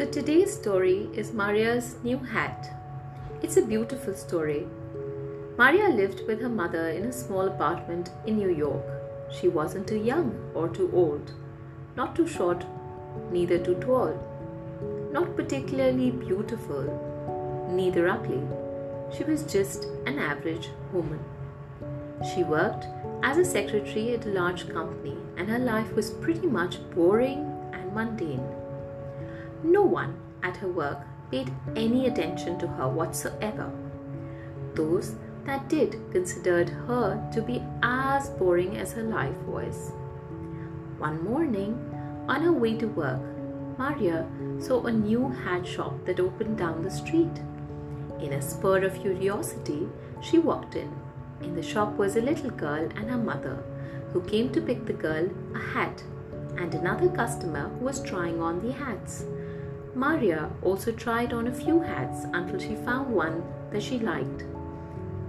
So today's story is Maria's new hat. It's a beautiful story. Maria lived with her mother in a small apartment in New York. She wasn't too young or too old, not too short, neither too tall, not particularly beautiful, neither ugly. She was just an average woman. She worked as a secretary at a large company, and her life was pretty much boring and mundane. No one at her work paid any attention to her whatsoever. Those that did considered her to be as boring as her life was. One morning, on her way to work, Maria saw a new hat shop that opened down the street. In a spur of curiosity, she walked in. In the shop was a little girl and her mother, who came to pick the girl a hat, and another customer who was trying on the hats. Maria also tried on a few hats until she found one that she liked.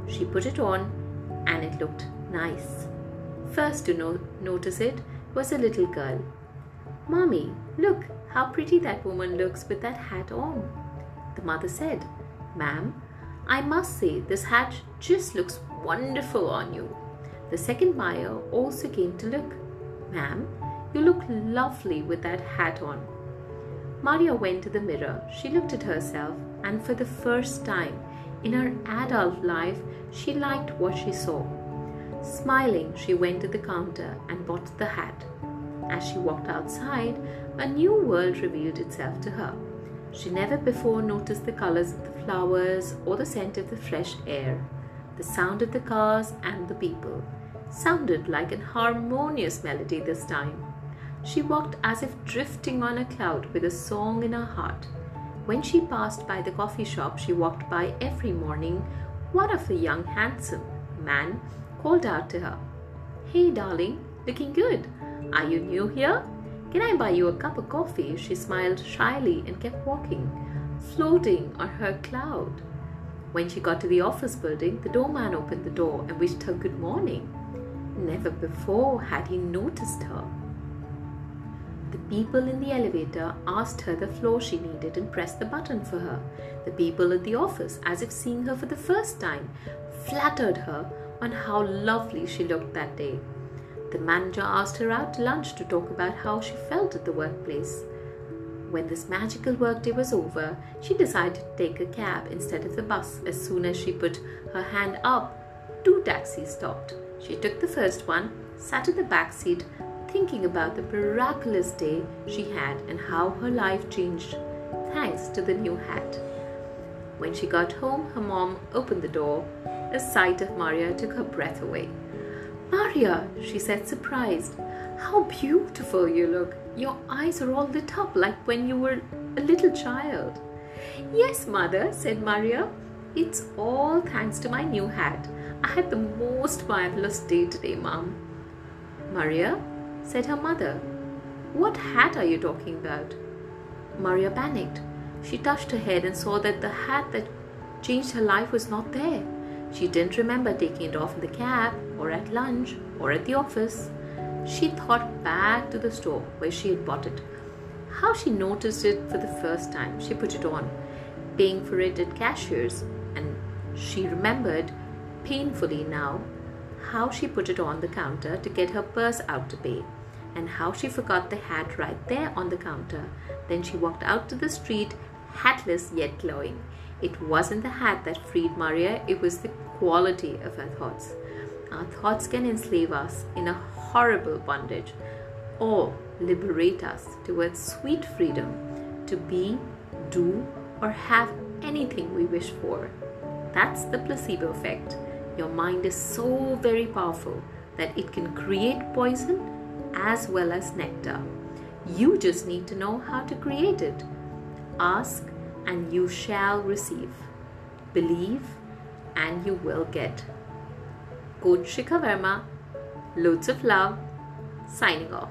She put it on and it looked nice. First to no- notice it was a little girl. Mommy, look how pretty that woman looks with that hat on. The mother said, Ma'am, I must say this hat just looks wonderful on you. The second buyer also came to look. Ma'am, you look lovely with that hat on. Maria went to the mirror. She looked at herself, and for the first time in her adult life, she liked what she saw. Smiling, she went to the counter and bought the hat. As she walked outside, a new world revealed itself to her. She never before noticed the colors of the flowers or the scent of the fresh air. The sound of the cars and the people sounded like an harmonious melody this time. She walked as if drifting on a cloud with a song in her heart. When she passed by the coffee shop she walked by every morning, one of the young handsome man called out to her, Hey darling, looking good. Are you new here? Can I buy you a cup of coffee? She smiled shyly and kept walking, floating on her cloud. When she got to the office building, the doorman opened the door and wished her good morning. Never before had he noticed her. The people in the elevator asked her the floor she needed and pressed the button for her. The people at the office, as if seeing her for the first time, flattered her on how lovely she looked that day. The manager asked her out to lunch to talk about how she felt at the workplace. When this magical workday was over, she decided to take a cab instead of the bus. As soon as she put her hand up, two taxis stopped. She took the first one, sat in the back seat, thinking about the miraculous day she had and how her life changed thanks to the new hat. When she got home, her mom opened the door. The sight of Maria took her breath away. Maria, she said, surprised, how beautiful you look. Your eyes are all lit up like when you were a little child. Yes, mother, said Maria. It's all thanks to my new hat. I had the most marvelous day today, Mom. Maria, said her mother, what hat are you talking about? Maria panicked. She touched her head and saw that the hat that changed her life was not there. She didn't remember taking it off in the cab, or at lunch, or at the office. She thought back to the store where she had bought it. How she noticed it for the first time. She put it on, paying for it at cashier's, and she remembered painfully now how she put it on the counter to get her purse out to pay, and how she forgot the hat right there on the counter. Then she walked out to the street, hatless yet glowing. It wasn't the hat that freed Maria, it was the quality of her thoughts. Our thoughts can enslave us in a horrible bondage or liberate us towards sweet freedom to be, do, or have anything we wish for. That's the placebo effect. Your mind is so very powerful that it can create poison as well as nectar. You just need to know how to create it. Ask and you shall receive. Believe and you will get. Coach Shikha Verma, loads of love, signing off.